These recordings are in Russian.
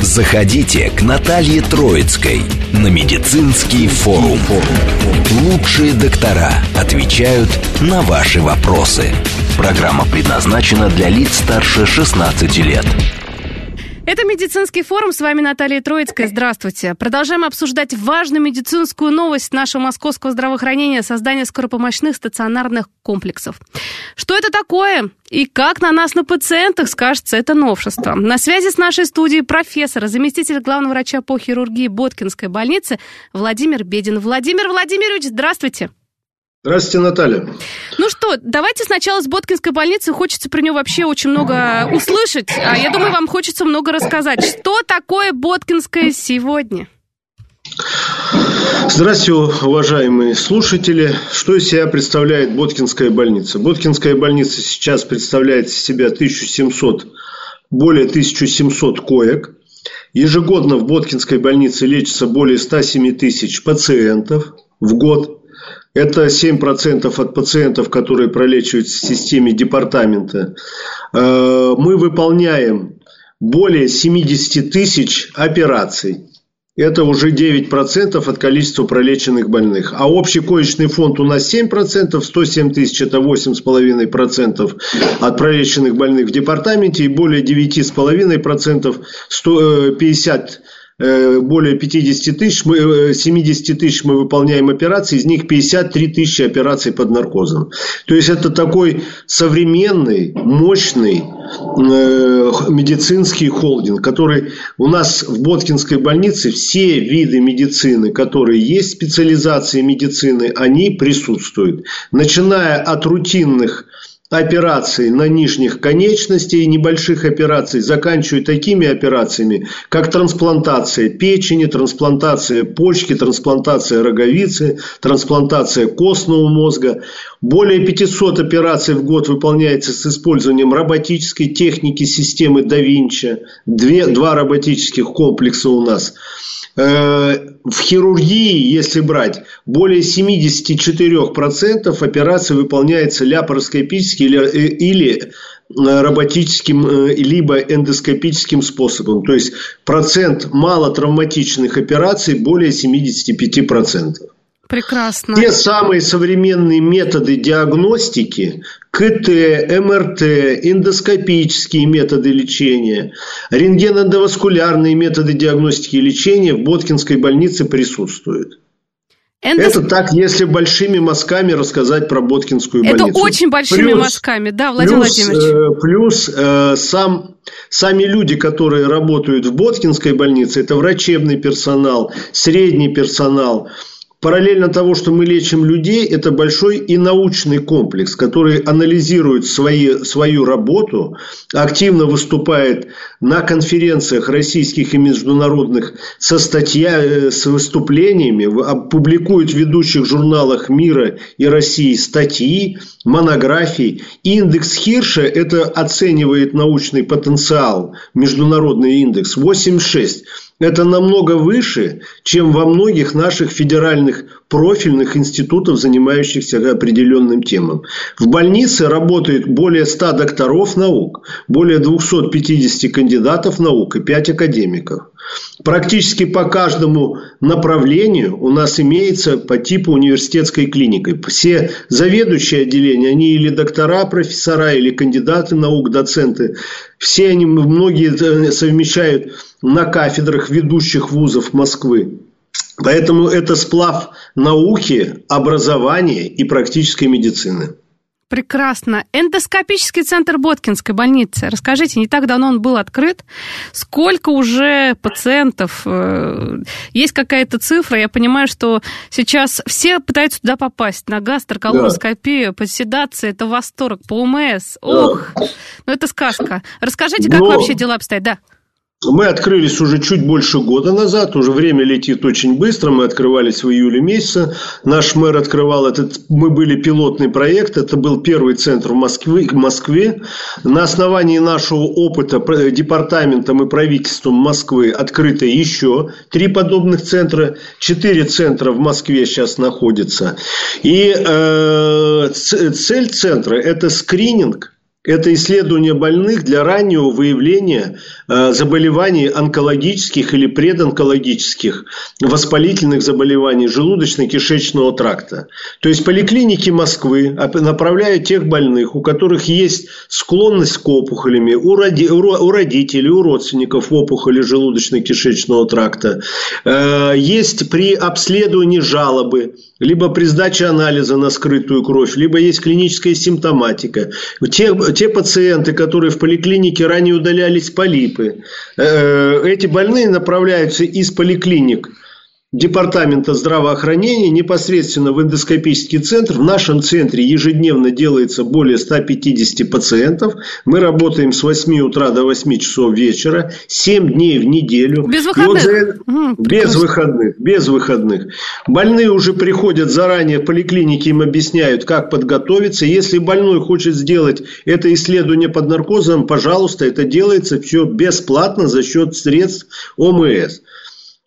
Заходите к Наталье Троицкой на медицинский форум. Лучшие доктора отвечают на ваши вопросы. Программа предназначена для лиц старше 16 лет. Это медицинский форум. С вами Наталья Троицкая. Здравствуйте. Продолжаем обсуждать важную медицинскую новость нашего московского здравоохранения – создание скоропомощных стационарных комплексов. Что это такое? И как на нас, на пациентах, скажется это новшество? На связи с нашей студией профессор, заместитель главного врача по хирургии Боткинской больницы Владимир Бедин. Владимир Владимирович, здравствуйте. Здравствуйте, Наталья. Ну что, давайте сначала с Боткинской больницы. Хочется про нее вообще очень много услышать. А я думаю, вам хочется много рассказать. Что такое Боткинская сегодня? Здравствуйте, уважаемые слушатели. Что из себя представляет Боткинская больница? Боткинская больница сейчас представляет из себя 1700, более 1700 коек. Ежегодно в Боткинской больнице лечится более 107 тысяч пациентов в год. Это 7% от пациентов, которые пролечиваются в системе департамента. Э, мы выполняем более 70 тысяч операций. Это уже 9% от количества пролеченных больных. А общий коечный фонд у нас 7%, 107 тысяч – это 8,5% от пролеченных больных в департаменте. И более 9,5% 150 Э, более 50 тысяч, мы, 70 э, тысяч мы выполняем операции, из них 53 тысячи операций под наркозом. То есть это такой современный, мощный э, медицинский холдинг, который у нас в Боткинской больнице все виды медицины, которые есть, специализации медицины, они присутствуют. Начиная от рутинных операций на нижних конечностей и небольших операций, заканчивая такими операциями, как трансплантация печени, трансплантация почки, трансплантация роговицы, трансплантация костного мозга. Более 500 операций в год выполняется с использованием роботической техники системы да Винчи. Две, два роботических комплекса у нас – в хирургии, если брать, более 74% операций выполняется ляпароскопически или, э, или э, роботическим либо эндоскопическим способом. То есть процент малотравматичных операций более 75%. Прекрасно. Те самые современные методы диагностики, КТ, МРТ, эндоскопические методы лечения, рентгеноваскулярные методы диагностики и лечения в Боткинской больнице присутствуют. Эндос... Это так, если большими мазками рассказать про Боткинскую больницу. Это очень большими плюс, мазками, да, Владимир плюс, Владимирович. Э, плюс э, сам, сами люди, которые работают в Боткинской больнице, это врачебный персонал, средний персонал – параллельно того, что мы лечим людей, это большой и научный комплекс, который анализирует свои, свою работу, активно выступает на конференциях российских и международных со статья, э, с выступлениями, публикует в ведущих журналах мира и России статьи, монографий. Индекс Хирша – это оценивает научный потенциал, международный индекс, 86 это намного выше, чем во многих наших федеральных профильных институтов, занимающихся определенным темам. В больнице работает более 100 докторов наук, более 250 кандидатов наук и 5 академиков. Практически по каждому направлению у нас имеется по типу университетской клиники. Все заведующие отделения, они или доктора, профессора, или кандидаты наук, доценты. Все они, многие э, совмещают на кафедрах ведущих вузов Москвы. Поэтому это сплав науки, образования и практической медицины. Прекрасно. Эндоскопический центр Боткинской больницы. Расскажите, не так давно он был открыт. Сколько уже пациентов? Э, есть какая-то цифра? Я понимаю, что сейчас все пытаются туда попасть. На гастроколоноскопию, да. подседация, это восторг. По УМС. Ох, да. ну это сказка. Расскажите, как Но... вообще дела обстоят? Да. Мы открылись уже чуть больше года назад, уже время летит очень быстро, мы открывались в июле месяце, наш мэр открывал этот, мы были пилотный проект, это был первый центр в Москве, Москве. На основании нашего опыта департаментом и правительством Москвы открыто еще три подобных центра, четыре центра в Москве сейчас находятся. И э, цель центра – это скрининг это исследование больных для раннего выявления э, заболеваний онкологических или предонкологических, воспалительных заболеваний желудочно-кишечного тракта. То есть поликлиники Москвы направляют тех больных, у которых есть склонность к опухолями, у, роди, у родителей, у родственников опухоли желудочно-кишечного тракта. Э, есть при обследовании жалобы, либо при сдаче анализа на скрытую кровь, либо есть клиническая симптоматика. Те, те пациенты, которые в поликлинике ранее удалялись полипы, э, эти больные направляются из поликлиник – Департамента здравоохранения непосредственно в эндоскопический центр. В нашем центре ежедневно делается более 150 пациентов. Мы работаем с 8 утра до 8 часов вечера, 7 дней в неделю. Без выходных? За... угу, без выходных. Без выходных. Больные уже приходят заранее в поликлинике, им объясняют, как подготовиться. Если больной хочет сделать это исследование под наркозом, пожалуйста, это делается все бесплатно за счет средств ОМС.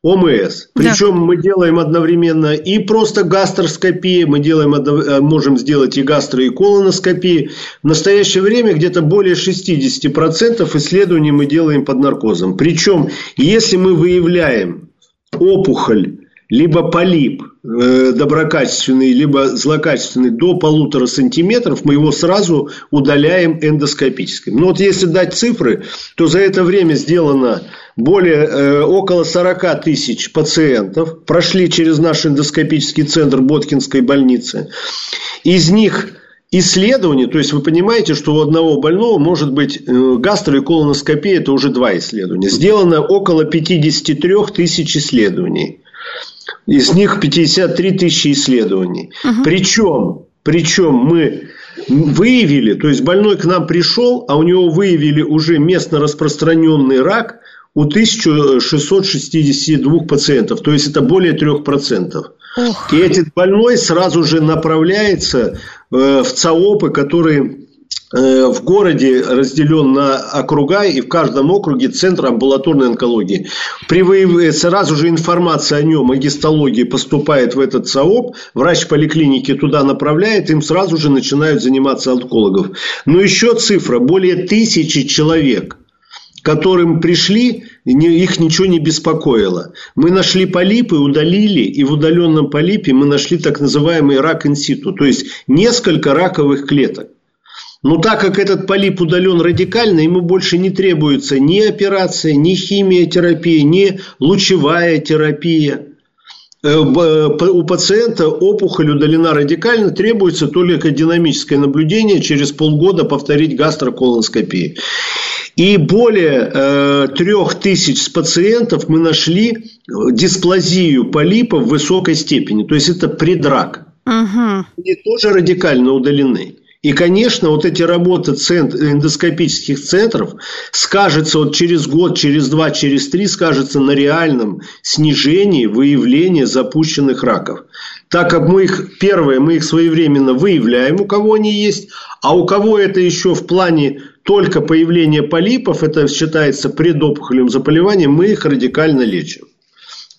ОМС. Причем да. мы делаем одновременно и просто гастроскопии, мы делаем, э, можем сделать и гастро, и колоноскопии. В настоящее время где-то более 60% исследований мы делаем под наркозом. Причем, если мы выявляем опухоль либо полип э, доброкачественный, либо злокачественный до полутора сантиметров, мы его сразу удаляем эндоскопически. Но вот если дать цифры, то за это время сделано более э, около 40 тысяч пациентов, прошли через наш эндоскопический центр Боткинской больницы. Из них исследований, то есть вы понимаете, что у одного больного может быть э, гастро и колоноскопия, это уже два исследования. Сделано около 53 тысяч исследований. Из них 53 тысячи исследований. Угу. Причем, причем мы выявили, то есть больной к нам пришел, а у него выявили уже местно распространенный рак у 1662 пациентов, то есть это более 3%. Ох. И этот больной сразу же направляется э, в ЦАОПы, которые в городе разделен на округа, и в каждом округе центр амбулаторной онкологии. При сразу же информация о нем, о гистологии поступает в этот САОП, врач поликлиники туда направляет, им сразу же начинают заниматься онкологов. Но еще цифра, более тысячи человек которым пришли, их ничего не беспокоило. Мы нашли полипы, удалили, и в удаленном полипе мы нашли так называемый рак инситу, то есть несколько раковых клеток. Но так как этот полип удален радикально, ему больше не требуется ни операция, ни химиотерапия, ни лучевая терапия. Э, у пациента опухоль удалена радикально, требуется только динамическое наблюдение, через полгода повторить гастроколоноскопию. И более э, трех тысяч пациентов мы нашли дисплазию полипов в высокой степени. То есть это предрак. Угу. Они тоже радикально удалены. И, конечно, вот эти работы центр, эндоскопических центров скажется вот через год, через два, через три, скажется на реальном снижении выявления запущенных раков. Так как мы их, первое, мы их своевременно выявляем, у кого они есть, а у кого это еще в плане только появления полипов, это считается предопухолевым заболеванием, мы их радикально лечим.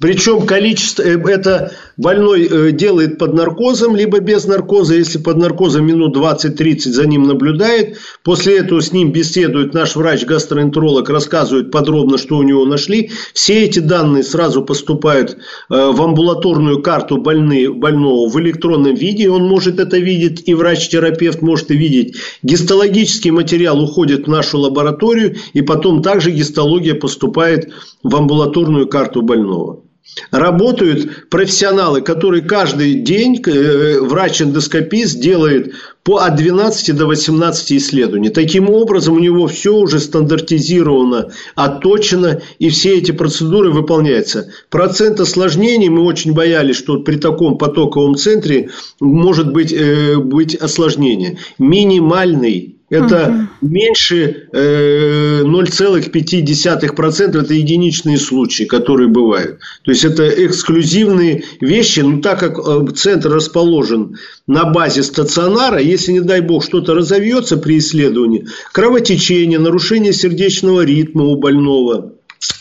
Причем количество, э, это больной э, делает под наркозом, либо без наркоза. Если под наркозом минут 20-30 за ним наблюдает. После этого с ним беседует наш врач-гастроэнтеролог, рассказывает подробно, что у него нашли. Все эти данные сразу поступают э, в амбулаторную карту больного в электронном виде. Он может это видеть, и врач-терапевт может это видеть. Гистологический материал уходит в нашу лабораторию, и потом также гистология поступает в амбулаторную карту больного. Работают профессионалы, которые каждый день, э, врач-эндоскопист делает по от 12 до 18 исследований. Таким образом, у него все уже стандартизировано, отточено, и все эти процедуры выполняются. Процент осложнений, мы очень боялись, что при таком потоковом центре может быть, э, быть осложнение. Минимальный Это угу. меньше э, 0,5%. Это единичные случаи, которые бывают. То есть, это эксклюзивные вещи. Но так как э, центр расположен на базе стационара, если, не дай бог, что-то разовьется при исследовании, кровотечение, нарушение сердечного ритма у больного,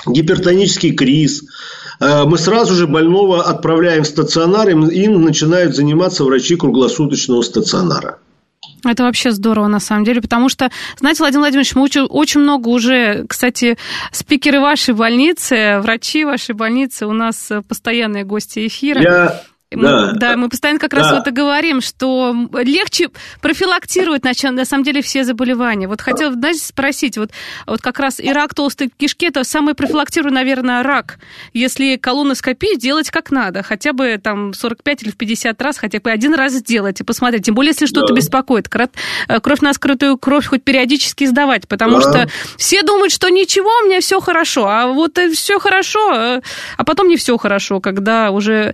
гипертонический криз, э, мы сразу же больного отправляем в стационар, и им начинают заниматься врачи круглосуточного стационара. Это вообще здорово, на самом деле, потому что, знаете, Владимир Владимирович, мы очень, очень много уже, кстати, спикеры вашей больницы, врачи вашей больницы, у нас постоянные гости эфира. Я да. да, мы постоянно как раз да. вот и говорим, что легче профилактировать на, на самом деле все заболевания. Вот хотел, знаете, спросить, вот, вот как раз и рак толстой кишки, это самый профилактируемый, наверное, рак. Если колоноскопию делать как надо, хотя бы там 45 или в 50 раз, хотя бы один раз сделать и посмотреть. Тем более, если что-то да. беспокоит. Э, кровь на скрытую кровь хоть периодически сдавать, потому да. что все думают, что ничего, у меня все хорошо, а вот все хорошо, э, а потом не все хорошо, когда уже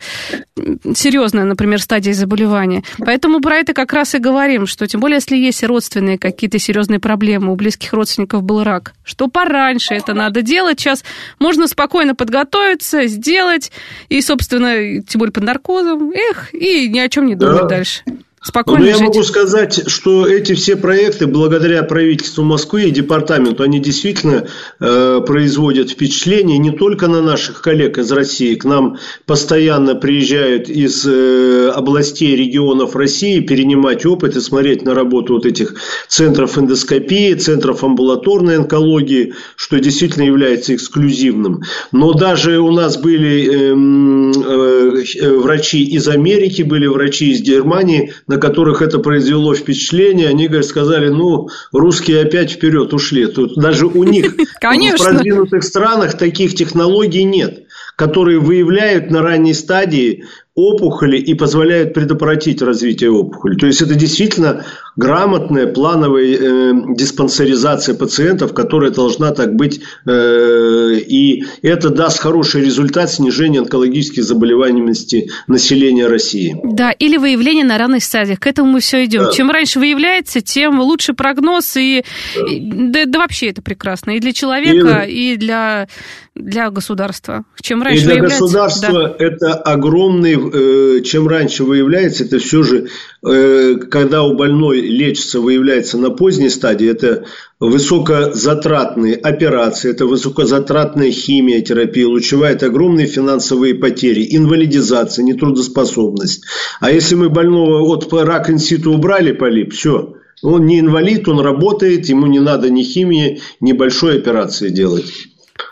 серьезная, например, стадия заболевания. Поэтому про это как раз и говорим, что тем более, если есть родственные какие-то серьезные проблемы, у близких родственников был рак, что пораньше это надо делать. Сейчас можно спокойно подготовиться, сделать, и, собственно, тем более под наркозом, эх, и ни о чем не думать да. дальше спокойно Но жить. я могу сказать, что эти все проекты, благодаря правительству Москвы и департаменту, они действительно э, производят впечатление не только на наших коллег из России. К нам постоянно приезжают из э, областей, регионов России перенимать опыт и смотреть на работу вот этих центров эндоскопии, центров амбулаторной онкологии, что действительно является эксклюзивным. Но даже у нас были эм, э, э, врачи из Америки, были врачи из Германии, на которых это произвело впечатление, они, говорят, сказали, ну, русские опять вперед ушли. Тут даже у них в продвинутых странах таких технологий нет которые выявляют на ранней стадии опухоли и позволяют предотвратить развитие опухоли. То есть это действительно грамотная плановая э, диспансеризация пациентов, которая должна так быть, э, и это даст хороший результат снижения онкологических заболеваемости населения России. Да, или выявление на ранних стадиях. К этому мы все идем. Да. Чем раньше выявляется, тем лучше прогноз и, да. и да, да вообще это прекрасно и для человека, и, и для для государства. Чем раньше и для государства да. это огромный Э, чем раньше выявляется, это все же, когда у больной лечится, выявляется на поздней стадии, это высокозатратные операции, это высокозатратная химия, терапия, лучевая, это огромные финансовые потери, инвалидизация, нетрудоспособность. А если мы больного от рак инситу убрали полип, все, он не инвалид, он работает, ему не надо ни химии, ни большой операции делать.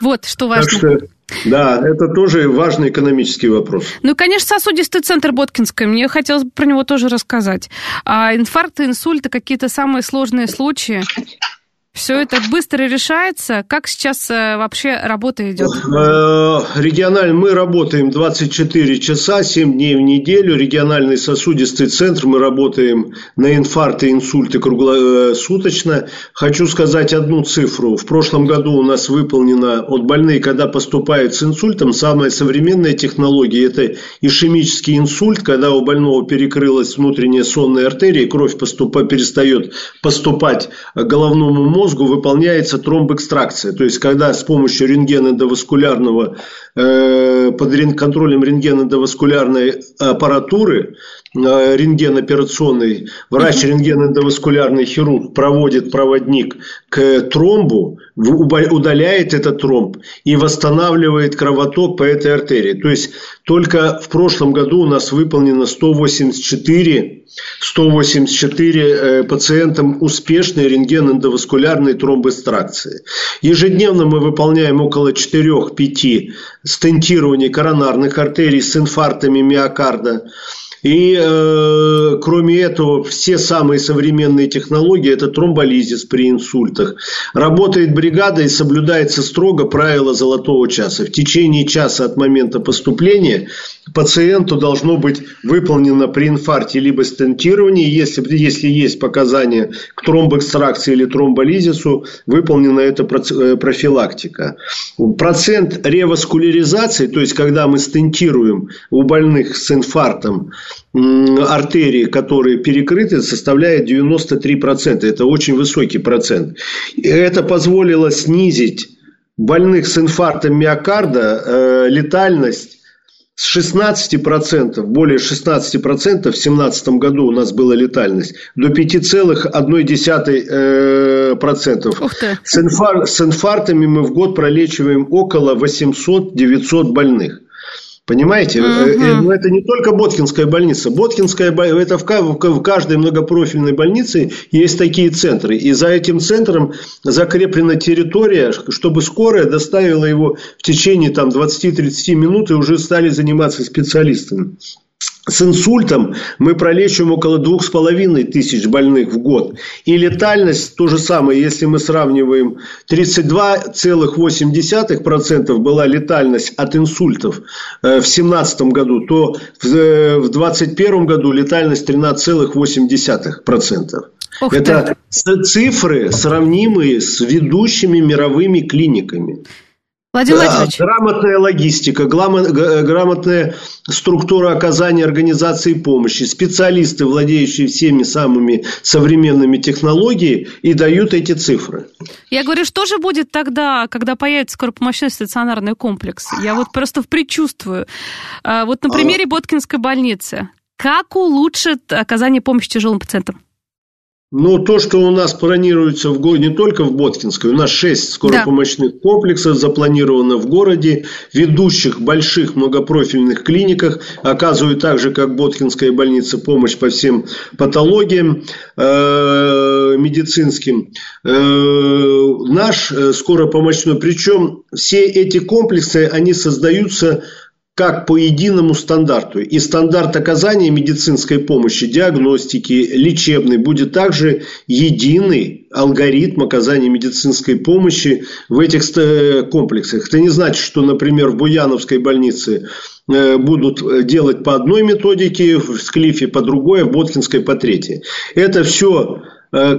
Вот, что важно. Так что да, это тоже важный экономический вопрос. Ну, конечно, сосудистый центр Боткинской. Мне хотелось бы про него тоже рассказать. А инфаркты, инсульты, какие-то самые сложные случаи. Все это быстро решается. Как сейчас э, вообще работа идет? Э, региональный мы работаем 24 часа, 7 дней в неделю. Региональный сосудистый центр. Мы работаем на инфаркты, инсульты круглосуточно. Хочу сказать одну цифру. В прошлом году у нас выполнено от больных, когда поступают с инсультом, самая современная технология – это ишемический инсульт, когда у больного перекрылась внутренняя сонная артерия, кровь поступа, перестает поступать к головному мозгу мозгу выполняется тромбэкстракция. То есть, когда с помощью рентгеноэндоваскулярного, э, под контролем рентгеноэндоваскулярной аппаратуры, рентген операционный, врач рентгеноэндоваскулярный хирург проводит проводник к тромбу, удаляет этот тромб и восстанавливает кровоток по этой артерии. То есть, только в прошлом году у нас выполнено 184 184 э, пациентам успешной рентген-эндоваскулярной тромбоэкстракции. Ежедневно мы выполняем около 4-5 стентирований коронарных артерий с инфарктами миокарда. И э, кроме этого, все самые современные технологии – это тромболизис при инсультах. Работает бригада и соблюдается строго правило золотого часа. В течение часа от момента поступления пациенту должно быть выполнено при инфаркте либо стентирование, если, если есть показания к тромбоэкстракции или тромболизису, выполнена эта э, профилактика. Процент реваскуляризации, то есть когда мы стентируем у больных с инфарктом, артерий, которые перекрыты, составляет 93%. Это очень высокий процент. И это позволило снизить больных с инфарктом миокарда э, летальность с 16%, более 16% в 2017 году у нас была летальность, до 5,1%. Ух ты. С, инфар, с инфарктами мы в год пролечиваем около 800-900 больных. Понимаете? Угу. Но это не только Боткинская больница. Боткинская это в, в каждой многопрофильной больнице есть такие центры. И за этим центром закреплена территория, чтобы скорая доставила его в течение там, 20-30 минут и уже стали заниматься специалистами. С инсультом мы пролечим около двух с половиной тысяч больных в год. И летальность то же самое, если мы сравниваем 32,8% была летальность от инсультов э, в 2017 году, то в 2021 э, году летальность 13,8%. Это цифры, сравнимые с ведущими мировыми клиниками. Владимир Владимирович. Грамотная логистика, грамотная структура оказания организации помощи, специалисты, владеющие всеми самыми современными технологиями, и дают эти цифры. Я говорю, что же будет тогда, когда появится скоропомощной стационарный комплекс? Я вот просто предчувствую. А, вот на примере а... Боткинской больницы. Как улучшит оказание помощи тяжелым пациентам? Но то, что у нас планируется в городе, не только в Боткинской, у нас шесть скоропомощных да. комплексов запланировано в городе, ведущих больших многопрофильных клиниках, оказывают так же, как Боткинская больница, помощь по всем патологиям э, медицинским. Э, наш э, скоропомощной, причем все эти комплексы, они создаются как по единому стандарту. И стандарт оказания медицинской помощи, диагностики, лечебной будет также единый алгоритм оказания медицинской помощи в этих комплексах. Это не значит, что, например, в Буяновской больнице э, будут делать по одной методике, в Склифе по другой, а в Боткинской по третьей. Это все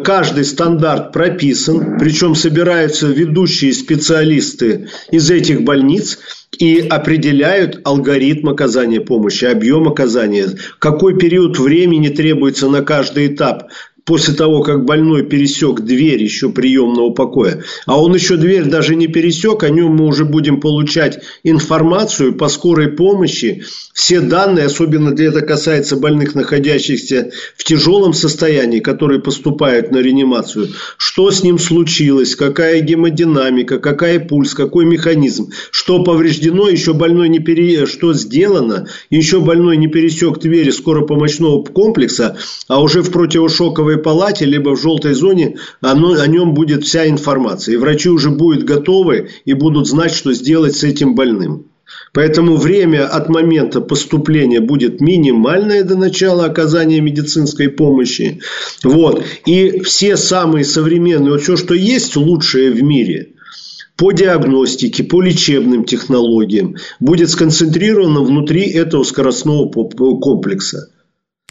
каждый стандарт прописан, причем собираются ведущие специалисты из этих больниц – и определяют алгоритм оказания помощи, объем оказания, какой период времени требуется на каждый этап после того, как больной пересек дверь еще приемного покоя, а он еще дверь даже не пересек, о нем мы уже будем получать информацию по скорой помощи, все данные, особенно где это касается больных, находящихся в тяжелом состоянии, которые поступают на реанимацию, что с ним случилось, какая гемодинамика, какая пульс, какой механизм, что повреждено, еще больной не пере... что сделано, еще больной не пересек двери скоропомощного комплекса, а уже в противошоковой левой палате, либо в желтой зоне оно, о нем будет вся информация. И врачи уже будут готовы и будут знать, что сделать с этим больным. Поэтому время от момента поступления будет минимальное до начала оказания медицинской помощи. Вот. И все самые современные, вот все, что есть лучшее в мире – по диагностике, по лечебным технологиям будет сконцентрировано внутри этого скоростного комплекса.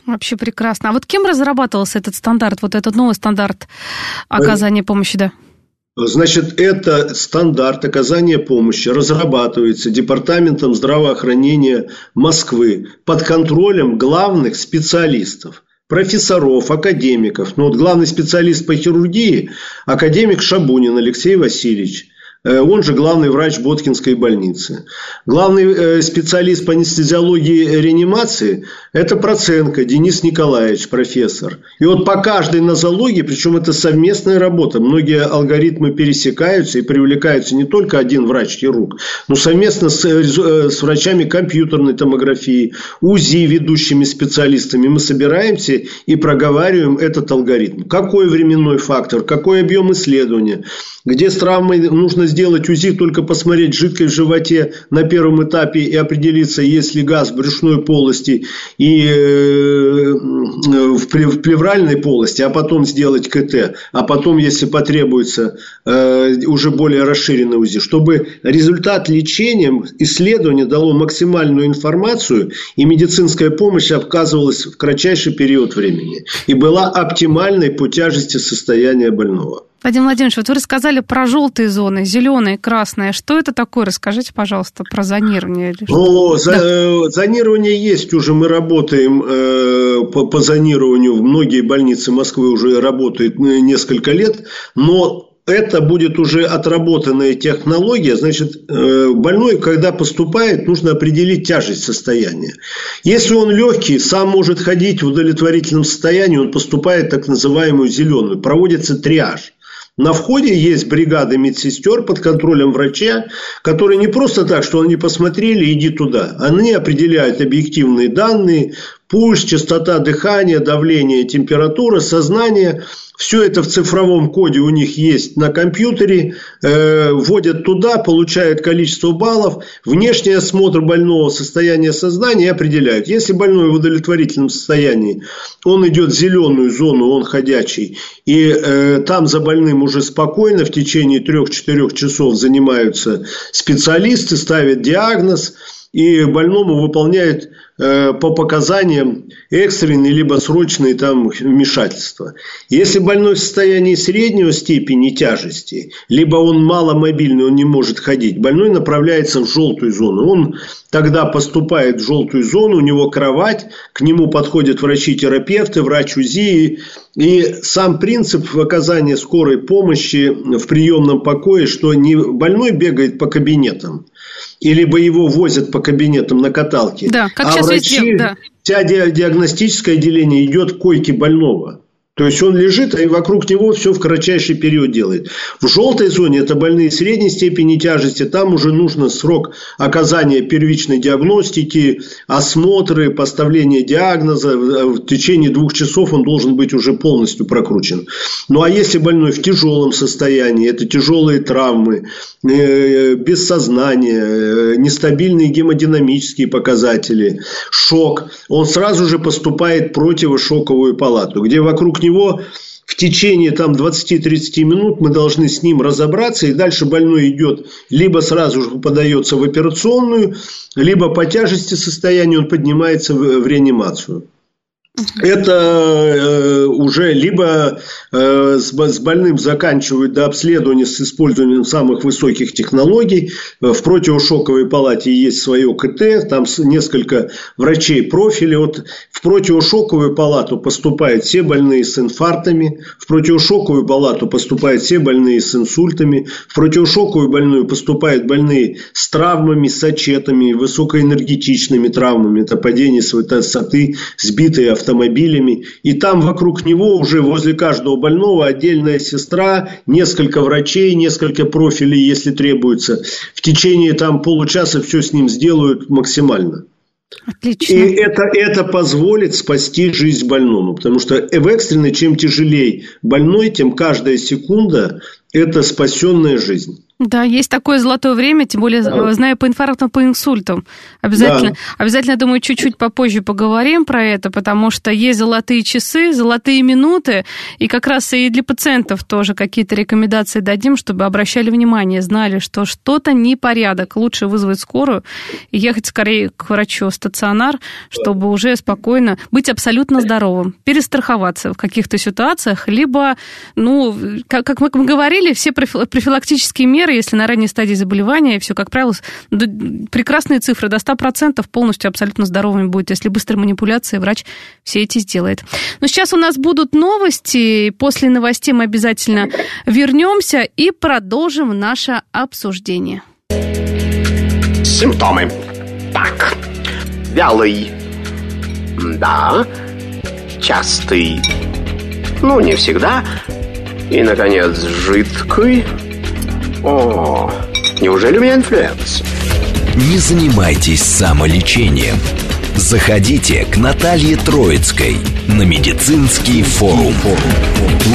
Вообще прекрасно. А вот кем разрабатывался этот стандарт, вот этот новый стандарт оказания помощи, да? Значит, это стандарт оказания помощи разрабатывается Департаментом здравоохранения Москвы под контролем главных специалистов профессоров, академиков. Ну, вот главный специалист по хирургии – академик Шабунин Алексей Васильевич. Э, он же главный врач Боткинской больницы. Главный э, специалист по анестезиологии реанимации – это Проценко Денис Николаевич, профессор. И вот по каждой нозологии, причем это совместная работа, многие алгоритмы пересекаются и привлекаются не только один врач-хирург, но совместно с, э, с врачами компьютерной томографии, УЗИ, ведущими специалистами. Мы собираемся и проговариваем этот алгоритм. Какой временной фактор, какой объем исследования, где с травмой нужно сделать УЗИ, только посмотреть жидкость в животе на первом этапе и определиться, есть ли газ в брюшной полости и э, в плевральной полости, а потом сделать КТ, а потом, если потребуется, э, уже более расширенный УЗИ, чтобы результат лечения, исследования дало максимальную информацию и медицинская помощь оказывалась в кратчайший период времени. И была оптимальной по тяжести состояния больного. Владимир Владимирович, вот вы рассказали про желтые зоны, зеленые, красные. Что это такое? Расскажите, пожалуйста, про зонирование. Ну, за, да. Э, зонирование есть уже. Мы работаем э, по, по зонированию. Многие больницы Москвы уже работают э, несколько лет. Но это будет уже отработанная технология. Значит, э, больной, когда поступает, нужно определить тяжесть состояния. Если он легкий, сам может ходить в удовлетворительном состоянии, он поступает в так называемую зеленую. Проводится триаж. На входе есть бригада медсестер под контролем врача, которые не просто так, что они посмотрели, иди туда. Они определяют объективные данные, пульс, частота дыхания, давление, температура, сознание. Все это в цифровом коде у них есть на компьютере. Э, вводят туда, получают количество баллов. Внешний осмотр больного состояния сознания определяют. Если больной в удовлетворительном состоянии, он идет в зеленую зону, он ходячий. И э, там за больным уже спокойно в течение 3-4 часов занимаются специалисты, ставят диагноз и больному выполняют по показаниям экстренные либо срочные там вмешательства. Если больной в состоянии среднего степени тяжести, либо он маломобильный, он не может ходить, больной направляется в желтую зону. Он тогда поступает в желтую зону, у него кровать, к нему подходят врачи-терапевты, врач УЗИ. И сам принцип оказания скорой помощи в приемном покое, что не больной бегает по кабинетам, и либо его возят по кабинетам на каталке. Да, как а сейчас врачи, везде, да. Вся диагностическое отделение идет к койке больного. То есть он лежит, и вокруг него все в кратчайший период делает. В желтой зоне это больные средней степени тяжести. Там уже нужно срок оказания первичной диагностики, осмотры, поставления диагноза. В течение двух часов он должен быть уже полностью прокручен. Ну а если больной в тяжелом состоянии, это тяжелые травмы, э, без сознания, э, нестабильные гемодинамические показатели, шок, он сразу же поступает в противошоковую палату, где вокруг него в течение там 20-30 минут мы должны с ним разобраться, и дальше больной идет, либо сразу же подается в операционную, либо по тяжести состояния он поднимается в, в реанимацию. Это э, уже либо э, с, с больным заканчивают до обследования с использованием самых высоких технологий. В противошоковой палате есть свое КТ, там несколько врачей профиля. Вот в противошоковую палату поступают все больные с инфарктами, в противошоковую палату поступают все больные с инсультами, в противошоковую больную поступают больные с травмами, с очетами, высокоэнергетичными травмами, это падение с высоты, сбитые автомобили автомобилями. И там вокруг него уже возле каждого больного отдельная сестра, несколько врачей, несколько профилей, если требуется. В течение там получаса все с ним сделают максимально. Отлично. И это, это позволит спасти жизнь больному. Потому что в экстренной, чем тяжелее больной, тем каждая секунда – это спасенная жизнь. Да, есть такое золотое время, тем более, да. знаю по инфарктам, по инсультам. Обязательно, да. обязательно, думаю, чуть-чуть попозже поговорим про это, потому что есть золотые часы, золотые минуты, и как раз и для пациентов тоже какие-то рекомендации дадим, чтобы обращали внимание, знали, что что-то непорядок, лучше вызвать скорую и ехать скорее к врачу в стационар, чтобы уже спокойно быть абсолютно здоровым, перестраховаться в каких-то ситуациях, либо, ну, как, как мы говорили, все профилактические меры меры, если на ранней стадии заболевания, все, как правило, прекрасные цифры, до 100% полностью абсолютно здоровыми будет. Если быстрая манипуляция, врач все эти сделает. Но сейчас у нас будут новости. После новостей мы обязательно вернемся и продолжим наше обсуждение. Симптомы. Так, вялый. Да. Частый. Ну, не всегда. И, наконец, жидкий. О, неужели у меня инфлюэнца? Не занимайтесь самолечением. Заходите к Наталье Троицкой на медицинский форум.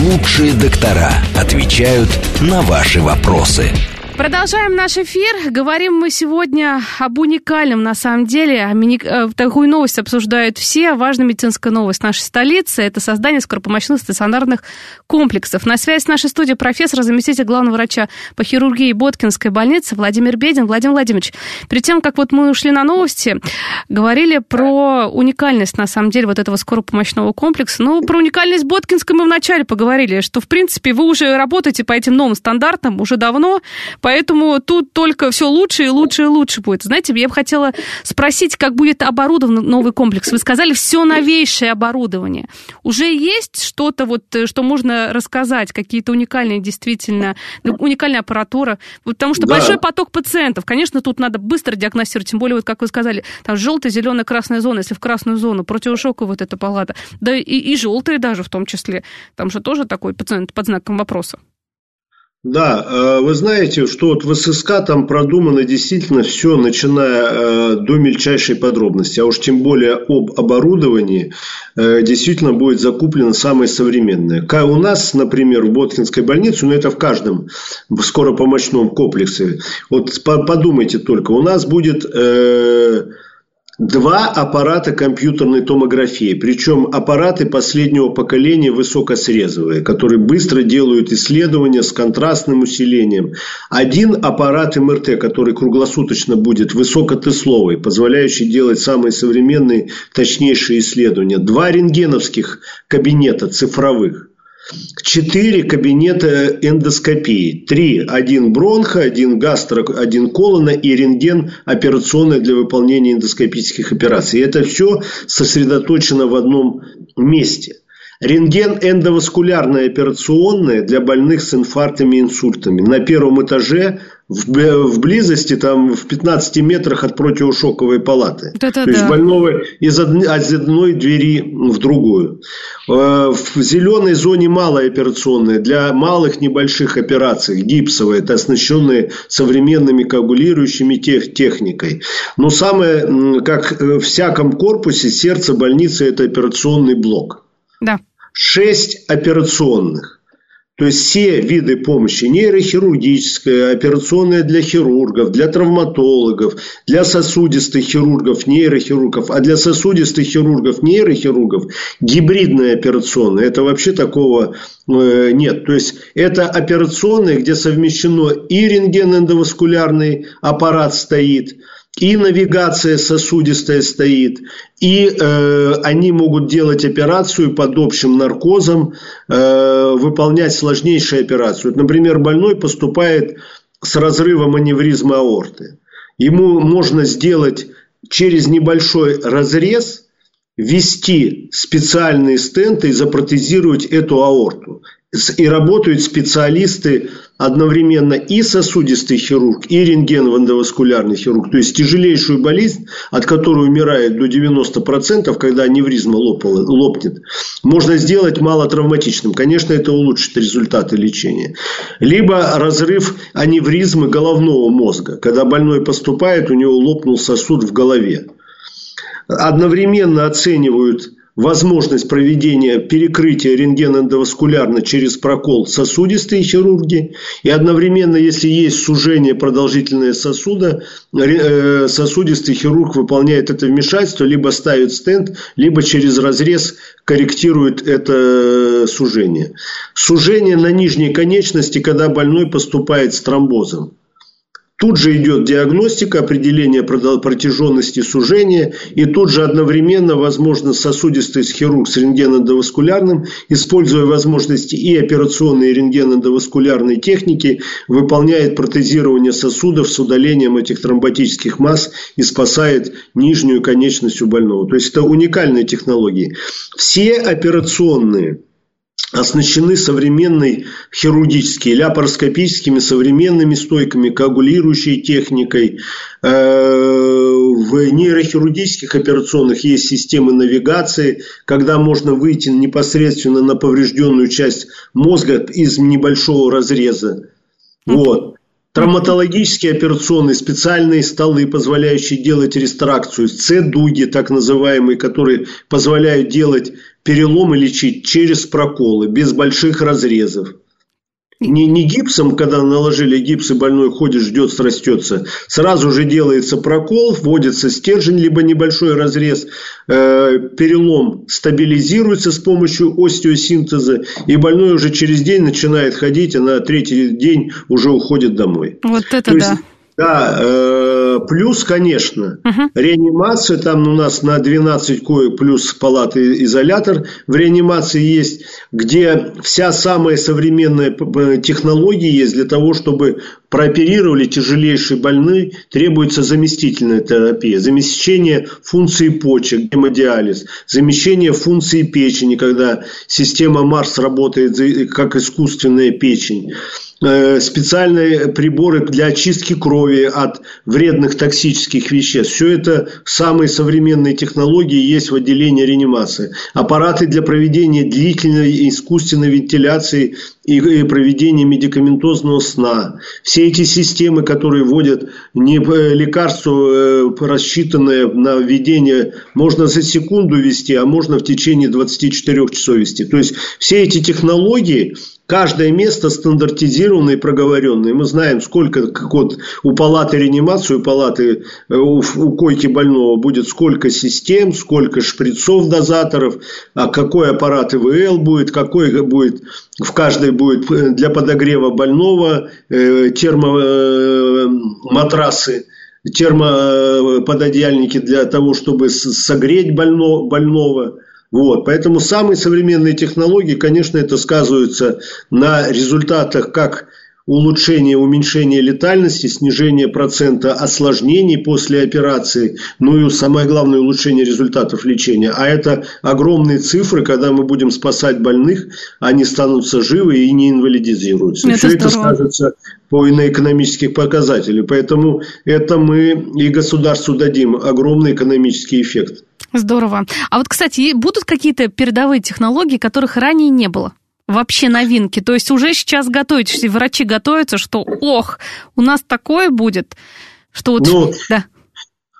Лучшие доктора отвечают на ваши вопросы. Продолжаем наш эфир. Говорим мы сегодня об уникальном, на самом деле. Мини... Э, такую новость обсуждают все. Важная медицинская новость нашей столицы – это создание скоропомощных стационарных комплексов. На связи с нашей студией профессор, заместитель главного врача по хирургии Боткинской больницы Владимир Бедин. Владимир Владимирович, перед тем, как вот мы ушли на новости, говорили про уникальность, на самом деле, вот этого скоропомощного комплекса. Ну, про уникальность Боткинской мы вначале поговорили, что, в принципе, вы уже работаете по этим новым стандартам уже давно, Поэтому тут только все лучше и лучше и лучше будет. Знаете, я бы хотела спросить, как будет оборудован новый комплекс. Вы сказали, все новейшее оборудование. Уже есть что-то, вот, э, что можно рассказать, какие-то уникальные действительно, ну, уникальная аппаратура? Потому что да. большой поток пациентов. Конечно, тут надо быстро диагностировать, тем более, вот как вы сказали, там желтая, зеленая, красная зона. Если в красную зону, противошоковая вот эта палата. Да и, и желтые даже в том числе. Там же тоже такой пациент под знаком вопроса. Да, э, вы знаете, что вот в ССК там продумано действительно все, начиная э, до мельчайшей подробности, а уж тем более об оборудовании э, действительно будет закуплено самое современное. У нас, например, в Боткинской больнице, но ну, это в каждом скоропомощном комплексе, вот подумайте только, у нас будет два аппарата компьютерной томографии. Причем аппараты последнего поколения высокосрезовые, которые быстро делают исследования с контрастным усилением. Один аппарат МРТ, который круглосуточно будет высокотесловый, позволяющий делать самые современные, точнейшие исследования. Два рентгеновских кабинета цифровых четыре кабинета эндоскопии. Три. Один бронха, один гастро, один колона и рентген операционный для выполнения эндоскопических операций. И это все сосредоточено в одном месте. Рентген эндоваскулярная операционная для больных с инфарктами и инсультами. На первом этаже в, близости, там, в 15 метрах от противошоковой палаты. Да, да, То есть, больного из, од... из одной двери в другую. Э, в зеленой зоне малая операционная для малых небольших операций, гипсовая, это оснащенные современными коагулирующими тех, техникой. Но самое, как в всяком корпусе, сердце больницы – это операционный блок. Да. Шесть операционных. То есть все виды помощи, нейрохирургическая, операционная для хирургов, для травматологов, для сосудистых хирургов, нейрохирургов, а для сосудистых хирургов, нейрохирургов гибридная операционная. Это вообще такого э, нет. То есть это операционная, где совмещено и рентген-эндоваскулярный аппарат стоит – и навигация сосудистая стоит, и э, они могут делать операцию под общим наркозом, э, выполнять сложнейшие операции. Например, больной поступает с разрывом аневризмы аорты. Ему можно сделать через небольшой разрез, ввести специальные стенты и запротезировать эту аорту. И работают специалисты одновременно и сосудистый хирург, и рентгеново-эндоваскулярный хирург. То есть тяжелейшую болезнь, от которой умирает до 90%, когда аневризма лопала, лопнет, можно сделать малотравматичным. Конечно, это улучшит результаты лечения. Либо разрыв аневризмы головного мозга. Когда больной поступает, у него лопнул сосуд в голове. Одновременно оценивают возможность проведения перекрытия рентгеноэндоваскулярно через прокол сосудистые хирурги. И одновременно, если есть сужение продолжительное сосуда, э, сосудистый хирург выполняет это вмешательство, либо ставит стенд, либо через разрез корректирует это сужение. Сужение на нижней конечности, когда больной поступает с тромбозом. Тут же идет диагностика, определение протяженности сужения, и тут же одновременно, возможно, сосудистый хирург с рентгеноэндоваскулярным, используя возможности и операционной и рентгеноэндоваскулярной техники, выполняет протезирование сосудов с удалением этих тромботических масс и спасает нижнюю конечность у больного. То есть это уникальные технологии. Все операционные оснащены современной хирургической, ляпароскопическими современными стойками, коагулирующей техникой. Э, в нейрохирургических операционных есть системы навигации, когда можно выйти непосредственно на поврежденную часть мозга из небольшого разреза. Вот. Травматологические операционные специальные столы, позволяющие делать рестракцию, С-дуги, так называемые, которые позволяют делать переломы лечить через проколы, без больших разрезов. Не, не гипсом, когда наложили гипс и больной ходит, ждет, срастется. Сразу же делается прокол, вводится стержень, либо небольшой разрез. Э, перелом стабилизируется с помощью остеосинтеза. И больной уже через день начинает ходить, а на третий день уже уходит домой. Вот это То да. Есть, да, э, плюс, конечно, угу. реанимация, там у нас на 12 коек плюс палаты изолятор в реанимации есть, где вся самая современная технология есть для того, чтобы прооперировали тяжелейшие больные, требуется заместительная терапия, замещение функции почек, гемодиализ, замещение функции печени, когда система Марс работает как искусственная печень. Э, специальные приборы для очистки крови от вредных токсических веществ. Все это самые современные технологии есть в отделении реанимации. Аппараты для проведения длительной искусственной вентиляции и проведения медикаментозного сна. Все эти системы, которые вводят не э, лекарство, э, рассчитанное на введение, можно за секунду ввести, а можно в течение 24 часов ввести. То есть все эти технологии Каждое место стандартизированное и проговоренное. Мы знаем, сколько как вот у палаты реанимации, у палаты э, у, у койки больного будет сколько систем, сколько шприцов, дозаторов, а какой аппарат ИВЛ будет, какой будет в каждой будет э, для подогрева больного э, термоматрасы термопододеяльники для того, чтобы согреть больно, больного. Вот, поэтому самые современные технологии, конечно, это сказывается на результатах как улучшения, уменьшения летальности, снижения процента осложнений после операции, ну и самое главное улучшение результатов лечения. А это огромные цифры, когда мы будем спасать больных, они станутся живы и не инвалидизируются. Это Все здорово. это скажется по на экономических показателях. Поэтому это мы и государству дадим огромный экономический эффект. Здорово. А вот, кстати, будут какие-то передовые технологии, которых ранее не было? Вообще новинки. То есть уже сейчас готовитесь, врачи готовятся, что ох, у нас такое будет, что вот... Ну, да.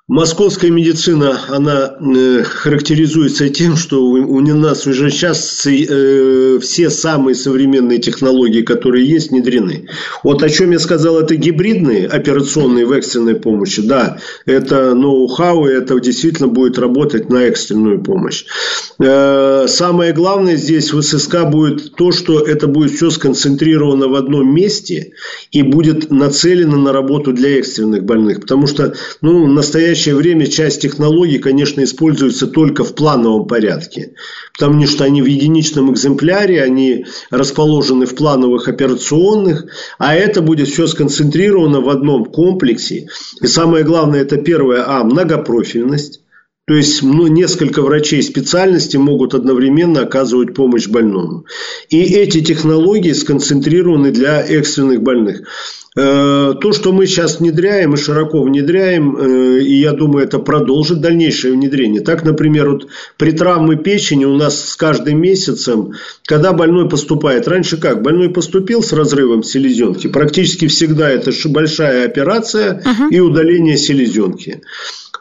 Московская медицина, она э, характеризуется тем, что у, нас уже сейчас э, все самые современные технологии, которые есть, внедрены. Вот о чем я сказал, это гибридные операционные в экстренной помощи. Да, это ноу-хау, это действительно будет работать на экстренную помощь. Э, самое главное здесь в ССК будет то, что это будет все сконцентрировано в одном месте и будет нацелено на работу для экстренных больных. Потому что, ну, настоящий настоящее время часть технологий, конечно, используется только в плановом порядке. Потому что они в единичном экземпляре, они расположены в плановых операционных, а это будет все сконцентрировано в одном комплексе. И самое главное, это первое, а, многопрофильность. То есть ну, несколько врачей специальности могут одновременно оказывать помощь больному. И эти технологии сконцентрированы для экстренных больных. Э, то, что мы сейчас внедряем и широко внедряем, э, и я думаю, это продолжит дальнейшее внедрение. Так, например, вот при травме печени у нас с каждым месяцем, когда больной поступает, раньше как? Больной поступил с разрывом селезенки, практически всегда это большая операция uh-huh. и удаление селезенки.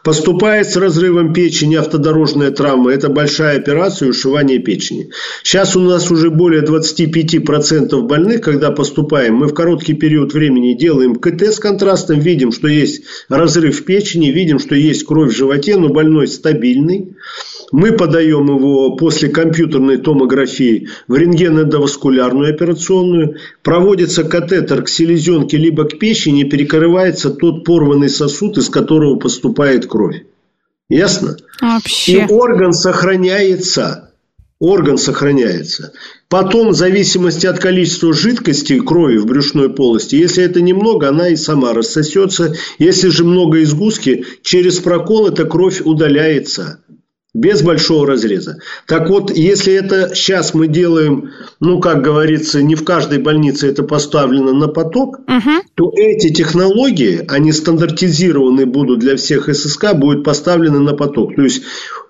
Поступает с разрывом печени автодорожная травма. Это большая операция ушивания печени. Сейчас у нас уже более 25% больных, когда поступаем, мы в короткий период времени делаем КТ с контрастом, видим, что есть разрыв печени, видим, что есть кровь в животе, но больной стабильный. Мы подаем его после компьютерной томографии в рентгеноваскулярную операционную. Проводится катетер к селезенке либо к печени, перекрывается тот порванный сосуд, из которого поступает кровь. Ясно? Вообще. И орган сохраняется. Орган сохраняется. Потом, в зависимости от количества жидкости крови в брюшной полости, если это немного, она и сама рассосется. Если же много из гуски, через прокол эта кровь удаляется без большого разреза. Так вот, если это сейчас мы делаем, ну, как говорится, не в каждой больнице это поставлено на поток, угу. то эти технологии, они стандартизированы будут для всех ССК, будут поставлены на поток. То есть,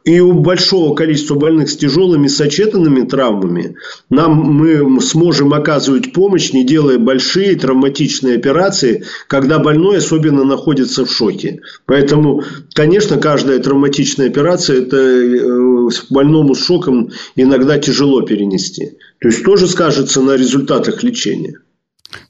и у большого количества больных с тяжелыми сочетанными травмами нам мы сможем оказывать помощь, не делая большие травматичные операции, когда больной особенно находится в шоке. Поэтому, конечно, каждая травматичная операция это э, больному с шоком иногда тяжело перенести. То есть тоже скажется на результатах лечения.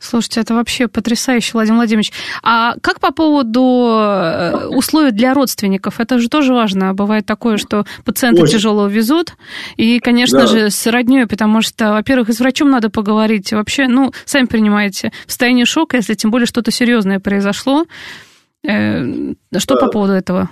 Слушайте, это вообще потрясающе, Владимир Владимирович. А как по поводу э, условий для родственников? Это же тоже важно. Бывает такое, что пациента Очень. тяжело везут. И, конечно да. же, с родней, потому что, во-первых, и с врачом надо поговорить. Вообще, ну, сами принимаете в состоянии шока, если тем более что-то серьезное произошло. Э, что да. по поводу этого?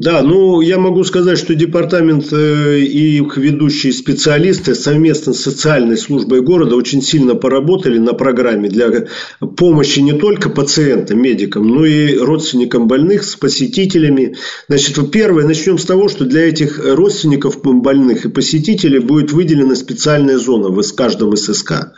Да, ну я могу сказать, что департамент э, и их ведущие специалисты совместно с социальной службой города очень сильно поработали на программе для помощи не только пациентам, медикам, но и родственникам больных с посетителями. Значит, первое, начнем с того, что для этих родственников больных и посетителей будет выделена специальная зона в каждом ССК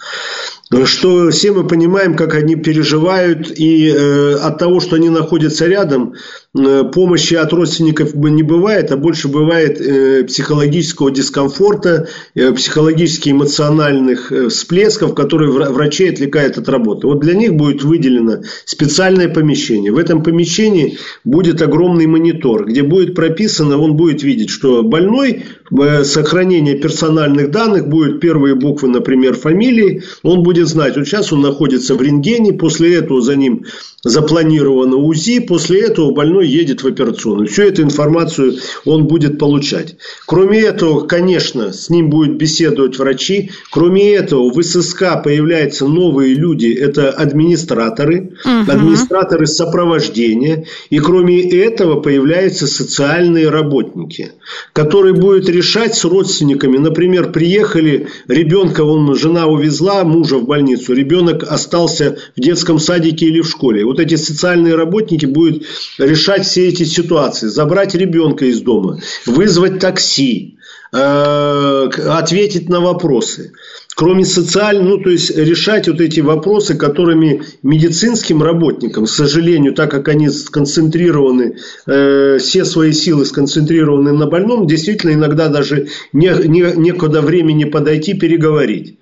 что все мы понимаем, как они переживают, и э, от того, что они находятся рядом, Э, помощи от родственников не бывает, а больше бывает э, психологического дискомфорта, э, психологически эмоциональных всплесков, которые врачи отвлекают от работы. Вот для них будет выделено специальное помещение. В этом помещении будет огромный монитор, где будет прописано, он будет видеть, что больной, сохранение персональных данных, будет первые буквы, например, фамилии, он будет знать, вот сейчас он находится в рентгене, после этого за ним запланировано УЗИ, после этого больной едет в операционную. Всю эту информацию он будет получать. Кроме этого, конечно, с ним будет беседовать врачи. Кроме этого, в ССК появляются новые люди, это администраторы, угу. администраторы сопровождения. И кроме этого появляются социальные работники, которые будут решать с родственниками. Например, приехали, ребенка, он, жена увезла мужа в больницу, ребенок остался в детском садике или в школе вот эти социальные работники будут решать все эти ситуации. Забрать ребенка из дома, вызвать такси, э, ответить на вопросы. Кроме социальных, ну, то есть решать вот эти вопросы, которыми медицинским работникам, к сожалению, так как они сконцентрированы, э, все свои силы сконцентрированы на больном, действительно иногда даже не, не, некуда времени подойти, переговорить.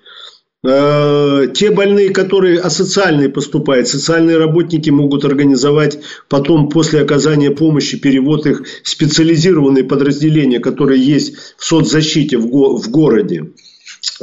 Э, те больные, которые асоциальные поступают, социальные работники могут организовать потом после оказания помощи перевод их в специализированные подразделения, которые есть в соцзащите в, го- в городе.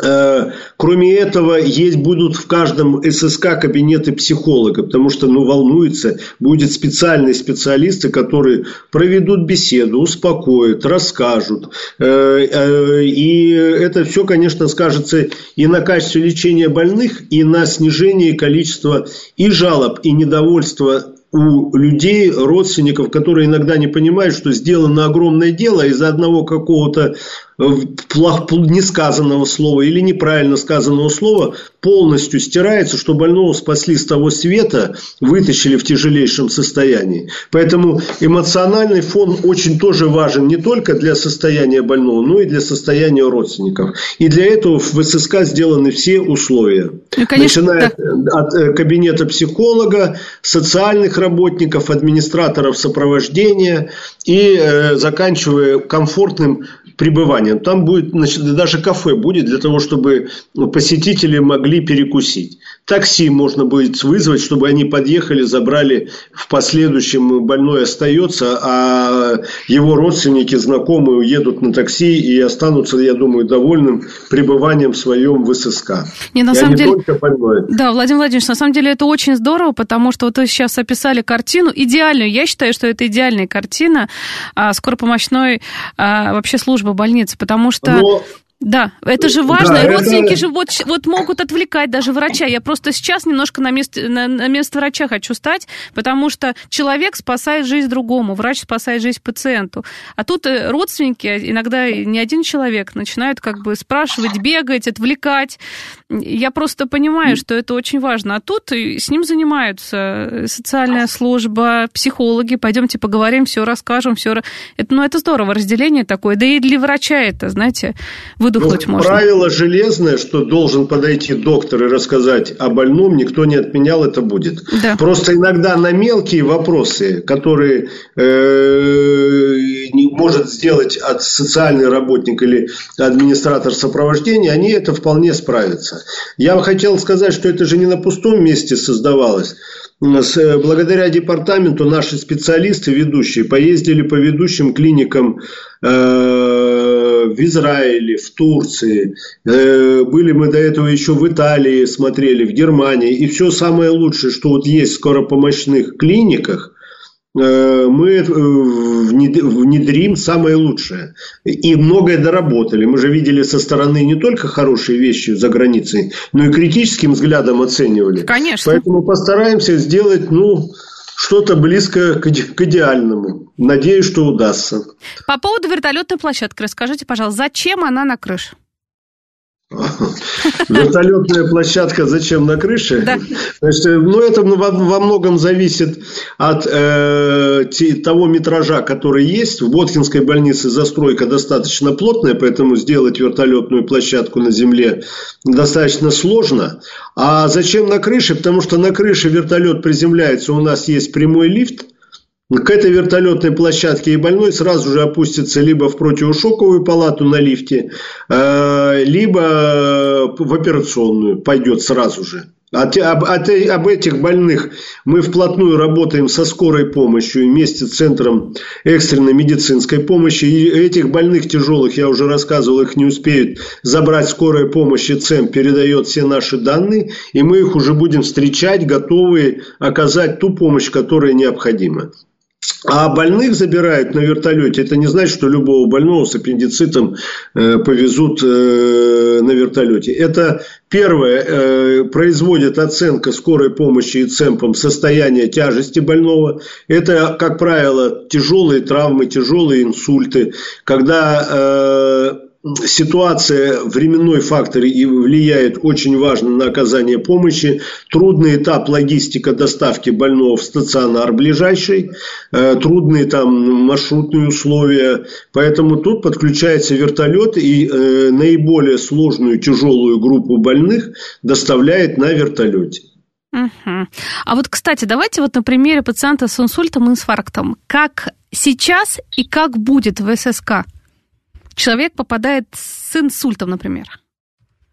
Э, кроме этого, есть будут в каждом ССК кабинеты психолога, потому что ну, волнуется, будет специальные специалисты, которые проведут беседу, успокоят, расскажут. Э, э, и это все, конечно, скажется и на качестве лечения больных, и на снижении количества и жалоб, и недовольства у людей, родственников, которые иногда не понимают, что сделано огромное дело из-за одного какого-то несказанного слова или неправильно сказанного слова полностью стирается, что больного спасли с того света, вытащили в тяжелейшем состоянии. Поэтому эмоциональный фон очень тоже важен не только для состояния больного, но и для состояния родственников. И для этого в ССК сделаны все условия. Ну, конечно, Начиная да. от э, кабинета психолога, социальных работников, администраторов сопровождения и э, заканчивая комфортным пребывания. Там будет, значит, даже кафе будет для того, чтобы посетители могли перекусить. Такси можно будет вызвать, чтобы они подъехали, забрали в последующем больной остается, а его родственники, знакомые уедут на такси и останутся, я думаю, довольным пребыванием своем в ССК. Не, на самом деле... Да, Владимир Владимирович, на самом деле это очень здорово, потому что вот вы сейчас описали картину идеальную. Я считаю, что это идеальная картина а, скоропомощной а, вообще службы больницы, потому что... Но да, это же важно. Да, Родственники это... же вот, вот могут отвлекать даже врача. Я просто сейчас немножко на место, на, на место врача хочу стать, потому что человек спасает жизнь другому, врач спасает жизнь пациенту. А тут э, родственники, иногда не один человек, начинают как бы спрашивать, бегать, отвлекать. Я просто понимаю, что это очень важно. А тут с ним занимаются социальная служба, психологи. Пойдемте поговорим, все расскажем, все. Это, ну, это здорово, разделение такое. Да и для врача это, знаете, выдохнуть ну, можно. Правило железное, что должен подойти доктор и рассказать о больном, никто не отменял, это будет. Да. Просто иногда на мелкие вопросы, которые э, не может сделать от социальный работник или администратор сопровождения, они это вполне справятся. Я хотел сказать, что это же не на пустом месте создавалось. Э, благодаря департаменту наши специалисты ведущие поездили по ведущим клиникам э, в Израиле, в Турции, э, были мы до этого еще в Италии, смотрели, в Германии. И все самое лучшее, что вот есть в скоропомощных клиниках, э, мы внедрим самое лучшее. И многое доработали. Мы же видели со стороны не только хорошие вещи за границей, но и критическим взглядом оценивали. Конечно. Поэтому постараемся сделать, ну, что-то близко к, к идеальному. Надеюсь, что удастся. По поводу вертолетной площадки расскажите, пожалуйста, зачем она на крыше? Вертолетная площадка зачем на крыше? Да. Значит, ну, это во, во многом зависит от э, того метража, который есть. В Боткинской больнице застройка достаточно плотная, поэтому сделать вертолетную площадку на земле достаточно сложно. А зачем на крыше? Потому что на крыше вертолет приземляется, у нас есть прямой лифт – к этой вертолетной площадке и больной сразу же опустится либо в противошоковую палату на лифте, э, либо в операционную пойдет сразу же. От, об, от, об этих больных мы вплотную работаем со скорой помощью вместе с Центром экстренной медицинской помощи. И этих больных тяжелых, я уже рассказывал, их не успеют забрать скорая помощь, и ЦЕМ передает все наши данные, и мы их уже будем встречать, готовые оказать ту помощь, которая необходима. А больных забирают на вертолете. Это не значит, что любого больного с аппендицитом э, повезут э, на вертолете. Это первое. Э, производит оценка скорой помощи и цемпом состояния тяжести больного. Это, как правило, тяжелые травмы, тяжелые инсульты. Когда ситуация, временной фактор и влияет очень важно на оказание помощи. Трудный этап логистика доставки больного в стационар ближайший, э, трудные там маршрутные условия. Поэтому тут подключается вертолет и э, наиболее сложную тяжелую группу больных доставляет на вертолете. Угу. А вот, кстати, давайте вот на примере пациента с инсультом и инфарктом. Как сейчас и как будет в ССК? Человек попадает с инсультом, например?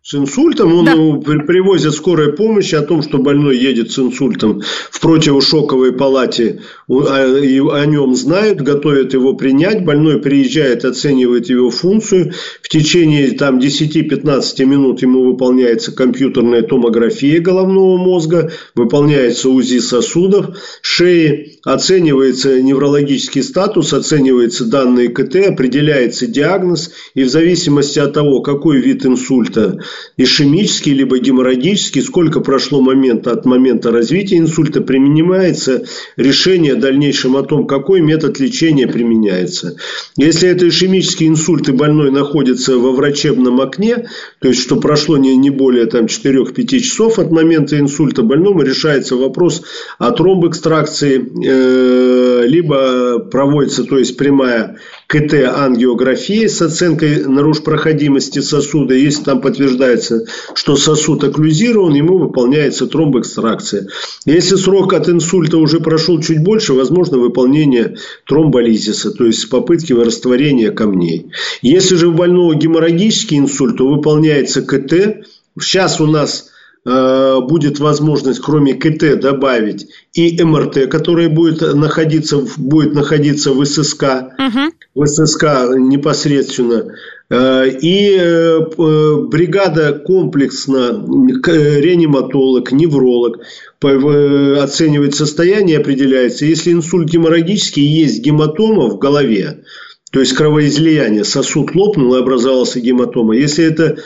С инсультом он да. привозят скорая помощь о том, что больной едет с инсультом в противошоковой палате, а, о нем знают, готовят его принять. Больной приезжает, оценивает его функцию. В течение там, 10-15 минут ему выполняется компьютерная томография головного мозга, выполняется УЗИ сосудов, шеи, оценивается неврологический статус, оцениваются данные КТ, определяется диагноз, и в зависимости от того, какой вид инсульта ишемический, либо геморрагический, сколько прошло момента от момента развития инсульта, принимается решение в дальнейшем о том, какой метод лечения применяется. Если это ишемический инсульт и больной находится во врачебном окне, то есть, что прошло не, не более там, 4-5 часов от момента инсульта, больному решается вопрос о тромбэкстракции, э, либо проводится, то есть, прямая КТ-ангиография с оценкой наружпроходимости сосуда. Если там подтверждается, что сосуд окклюзирован, ему выполняется тромбоэкстракция. Если срок от инсульта уже прошел чуть больше, возможно выполнение тромболизиса, то есть попытки растворения камней. Если же у больного геморрагический инсульт, то выполняется КТ. Сейчас у нас будет возможность, кроме КТ, добавить и МРТ, которая будет находиться, будет находиться в ССК, угу. в ССК непосредственно. Э, и э, бригада комплексно, реаниматолог, невролог, оценивает состояние, определяется. Если инсульт геморрагический, есть гематома в голове, то есть кровоизлияние, сосуд лопнул и образовался гематома. Если это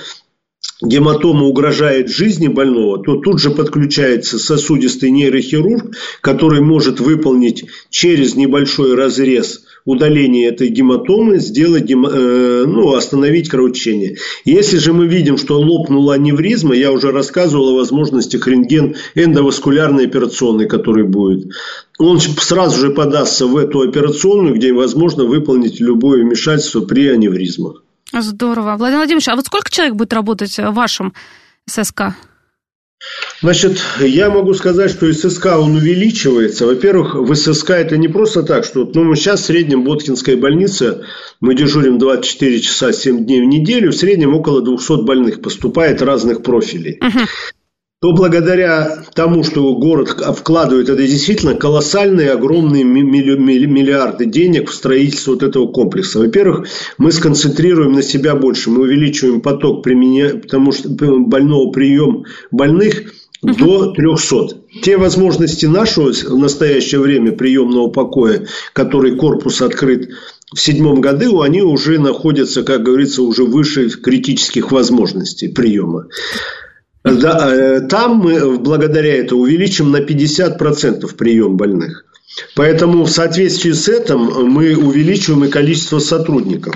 гематома угрожает жизни больного, то тут же подключается сосудистый нейрохирург, который может выполнить через небольшой разрез удаление этой гематомы, сделать, э, ну, остановить кровотечение. Если же мы видим, что лопнула аневризма, я уже рассказывал о возможностях рентген эндоваскулярной операционной, который будет. Он сразу же подастся в эту операционную, где возможно выполнить любое вмешательство при аневризмах. Здорово. Владимир Владимирович, а вот сколько человек будет работать в вашем ССК? Значит, я могу сказать, что ССК он увеличивается. Во-первых, в ССК это не просто так, что ну, мы сейчас в среднем Боткинская больница, мы дежурим 24 часа 7 дней в неделю, в среднем около 200 больных поступает разных профилей. Uh-huh. То благодаря тому, что город вкладывает, это действительно колоссальные, огромные миллиарды денег в строительство вот этого комплекса. Во-первых, мы сконцентрируем на себя больше, мы увеличиваем поток потому что больного прием больных до 300. Те возможности нашего в настоящее время приемного покоя, который корпус открыт в седьмом году, они уже находятся, как говорится, уже выше критических возможностей приема. Да, э, там мы благодаря этому увеличим на 50% прием больных. Поэтому в соответствии с этим мы увеличиваем и количество сотрудников.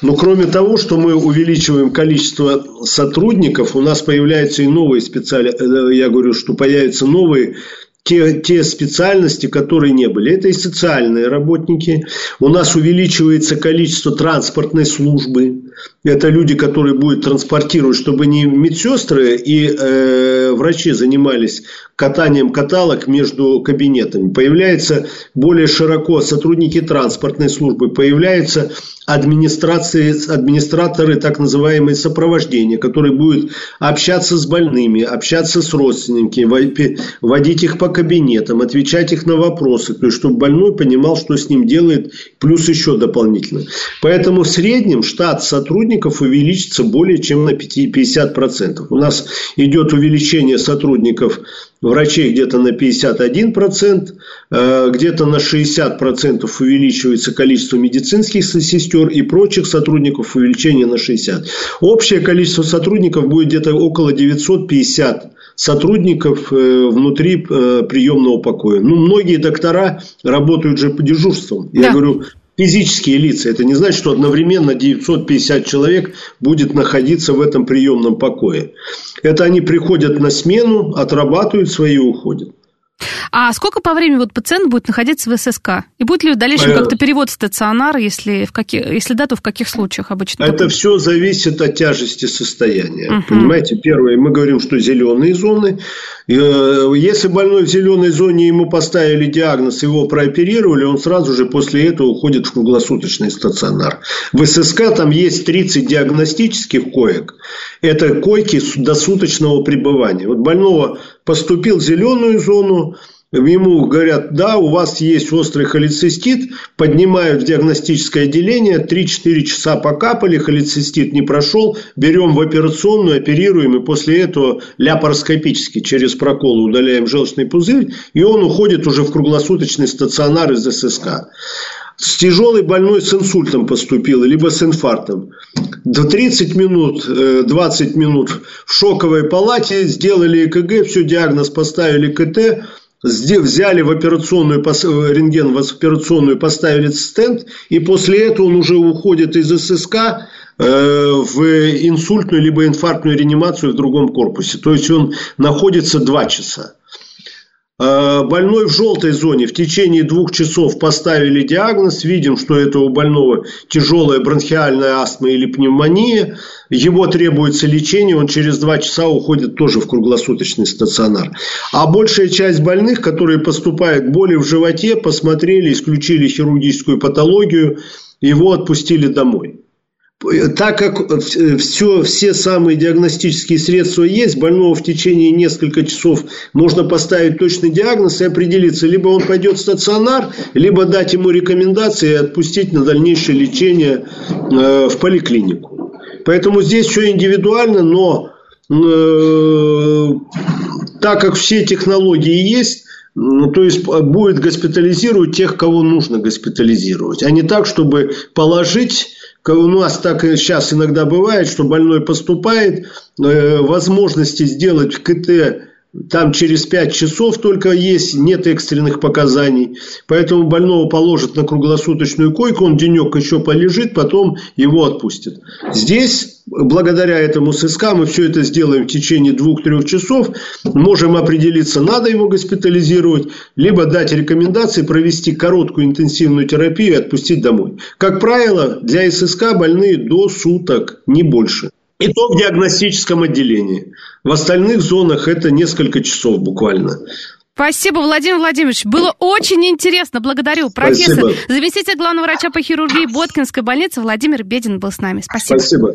Но кроме того, что мы увеличиваем количество сотрудников, у нас появляются и новые специалисты, э, я говорю, что появятся новые те, те специальности, которые не были. Это и социальные работники. У нас увеличивается количество транспортной службы. Это люди, которые будут транспортировать, чтобы не медсестры и э, врачи занимались катанием каталог между кабинетами. Появляются более широко сотрудники транспортной службы, появляются администрации, администраторы так называемые сопровождения, которые будут общаться с больными, общаться с родственниками, водить их по кабинетам, отвечать их на вопросы, то есть, чтобы больной понимал, что с ним делает, плюс еще дополнительно. Поэтому в среднем штат сотрудников увеличится более чем на 50%. У нас идет увеличение сотрудников врачей где-то на 51%, э, где-то на 60% увеличивается количество медицинских сестер и прочих сотрудников увеличение на 60%. Общее количество сотрудников будет где-то около 950 сотрудников э, внутри э, приемного покоя. Ну, многие доктора работают же по дежурствам. Я говорю, физические лица. Это не значит, что одновременно 950 человек будет находиться в этом приемном покое. Это они приходят на смену, отрабатывают свои и уходят. А сколько по времени вот пациент будет находиться в ССК? И будет ли в дальнейшем э, как-то перевод в стационар, если, в какие, если да, то в каких случаях обычно? Это такой? все зависит от тяжести состояния. Угу. Понимаете, первое, мы говорим, что зеленые зоны. Э, если больной в зеленой зоне, ему поставили диагноз, его прооперировали, он сразу же после этого уходит в круглосуточный стационар. В ССК там есть 30 диагностических коек. Это койки досуточного пребывания. Вот больного поступил в зеленую зону, ему говорят, да, у вас есть острый холецистит, поднимают в диагностическое отделение, 3-4 часа покапали, холецистит не прошел, берем в операционную, оперируем, и после этого ляпароскопически через прокол удаляем желчный пузырь, и он уходит уже в круглосуточный стационар из ССК. С тяжелой больной с инсультом поступил, либо с инфарктом. До 30 минут, 20 э, минут в шоковой палате, сделали ЭКГ, все, диагноз поставили КТ, взяли в операционную, рентген в операционную, поставили стенд, и после этого он уже уходит из ССК э, в инсультную либо инфарктную реанимацию в другом корпусе. То есть он находится 2 часа. Э, больной в желтой зоне в течение двух часов поставили диагноз, видим, что это у больного тяжелая бронхиальная астма или пневмония, его требуется лечение, он через два часа уходит тоже в круглосуточный стационар. А большая часть больных, которые поступают боли в животе, посмотрели, исключили хирургическую патологию, его отпустили домой так как все, все самые диагностические средства есть, больного в течение нескольких часов можно поставить точный диагноз и определиться, либо он пойдет в стационар, либо дать ему рекомендации и отпустить на дальнейшее лечение э, в поликлинику. Поэтому здесь все индивидуально, но э, так как все технологии есть, то есть будет госпитализировать тех, кого нужно госпитализировать, а не так, чтобы положить у нас так сейчас иногда бывает, что больной поступает, э, возможности сделать КТ там через 5 часов только есть, нет экстренных показаний. Поэтому больного положат на круглосуточную койку, он денек еще полежит, потом его отпустят. Здесь, благодаря этому ССК, мы все это сделаем в течение 2-3 часов. Можем определиться, надо его госпитализировать, либо дать рекомендации провести короткую интенсивную терапию и отпустить домой. Как правило, для ССК больные до суток, не больше. И то в диагностическом отделении. В остальных зонах это несколько часов буквально. Спасибо, Владимир Владимирович. Было очень интересно. Благодарю. Профессор, Спасибо. заместитель главного врача по хирургии Боткинской больницы Владимир Бедин был с нами. Спасибо. Спасибо.